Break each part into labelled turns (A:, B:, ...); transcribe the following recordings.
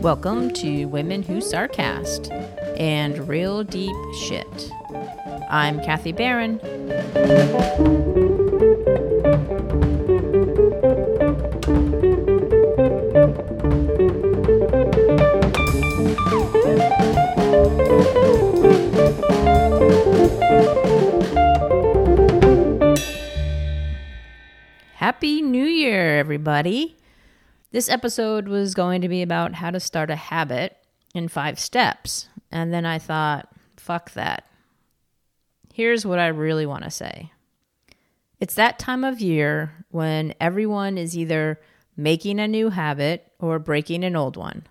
A: Welcome to Women Who Sarcast and Real Deep Shit. I'm Kathy Barron. Everybody. This episode was going to be about how to start a habit in five steps. And then I thought, fuck that. Here's what I really want to say it's that time of year when everyone is either making a new habit or breaking an old one.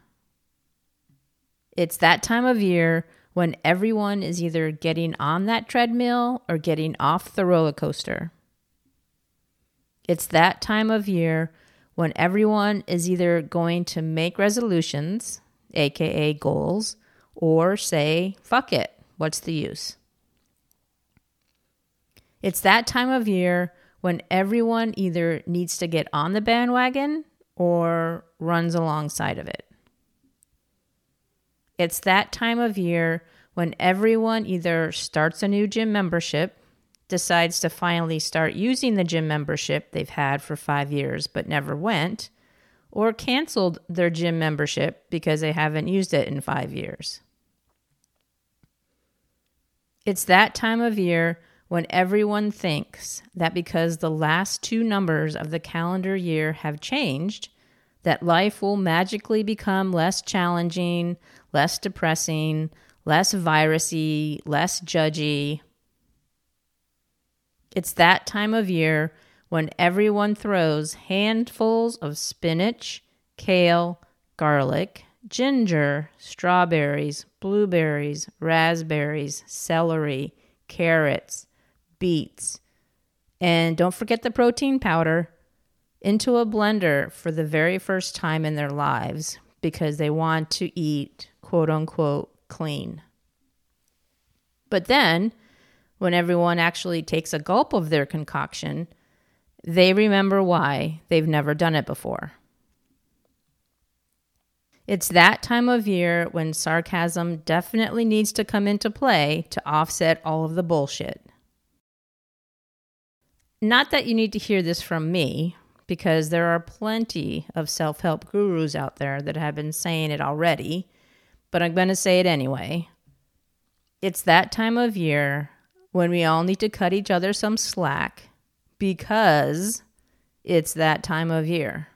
A: It's that time of year when everyone is either getting on that treadmill or getting off the roller coaster. It's that time of year when everyone is either going to make resolutions, aka goals, or say, fuck it, what's the use? It's that time of year when everyone either needs to get on the bandwagon or runs alongside of it. It's that time of year when everyone either starts a new gym membership, decides to finally start using the gym membership they've had for five years but never went, or canceled their gym membership because they haven't used it in five years. It's that time of year when everyone thinks that because the last two numbers of the calendar year have changed, that life will magically become less challenging, less depressing, less virusy, less judgy, it's that time of year when everyone throws handfuls of spinach, kale, garlic, ginger, strawberries, blueberries, raspberries, celery, carrots, beets, and don't forget the protein powder into a blender for the very first time in their lives because they want to eat quote unquote clean. But then when everyone actually takes a gulp of their concoction, they remember why they've never done it before. It's that time of year when sarcasm definitely needs to come into play to offset all of the bullshit. Not that you need to hear this from me, because there are plenty of self help gurus out there that have been saying it already, but I'm going to say it anyway. It's that time of year when we all need to cut each other some slack because it's that time of year.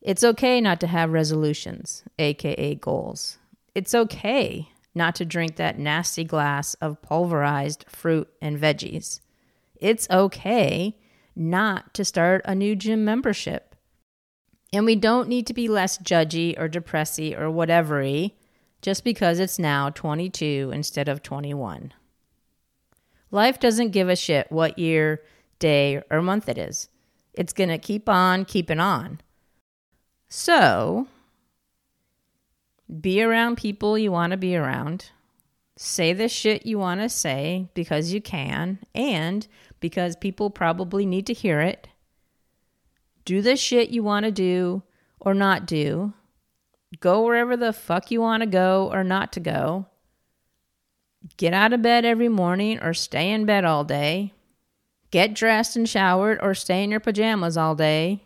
A: It's okay not to have resolutions, aka goals. It's okay not to drink that nasty glass of pulverized fruit and veggies. It's okay not to start a new gym membership. And we don't need to be less judgy or depressy or whatevery just because it's now 22 instead of 21. Life doesn't give a shit what year, day, or month it is. It's going to keep on keeping on. So, be around people you want to be around. Say the shit you want to say because you can and because people probably need to hear it. Do the shit you want to do or not do. Go wherever the fuck you want to go or not to go get out of bed every morning or stay in bed all day, get dressed and showered or stay in your pajamas all day.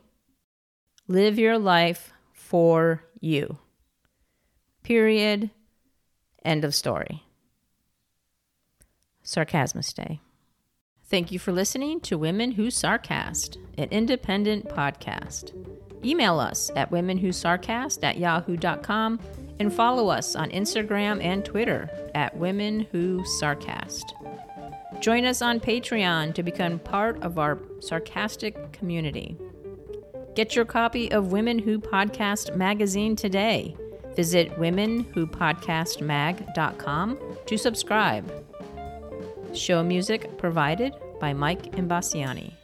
A: Live your life for you. Period. End of story. Sarcasmus Day. Thank you for listening to Women Who Sarcast, an independent podcast. Email us at womenwhosarcast at yahoo.com and follow us on Instagram and Twitter at Women Who Sarcast. Join us on Patreon to become part of our sarcastic community. Get your copy of Women Who Podcast magazine today. Visit womenwhopodcastmag.com to subscribe. Show music provided by Mike Imbassiani.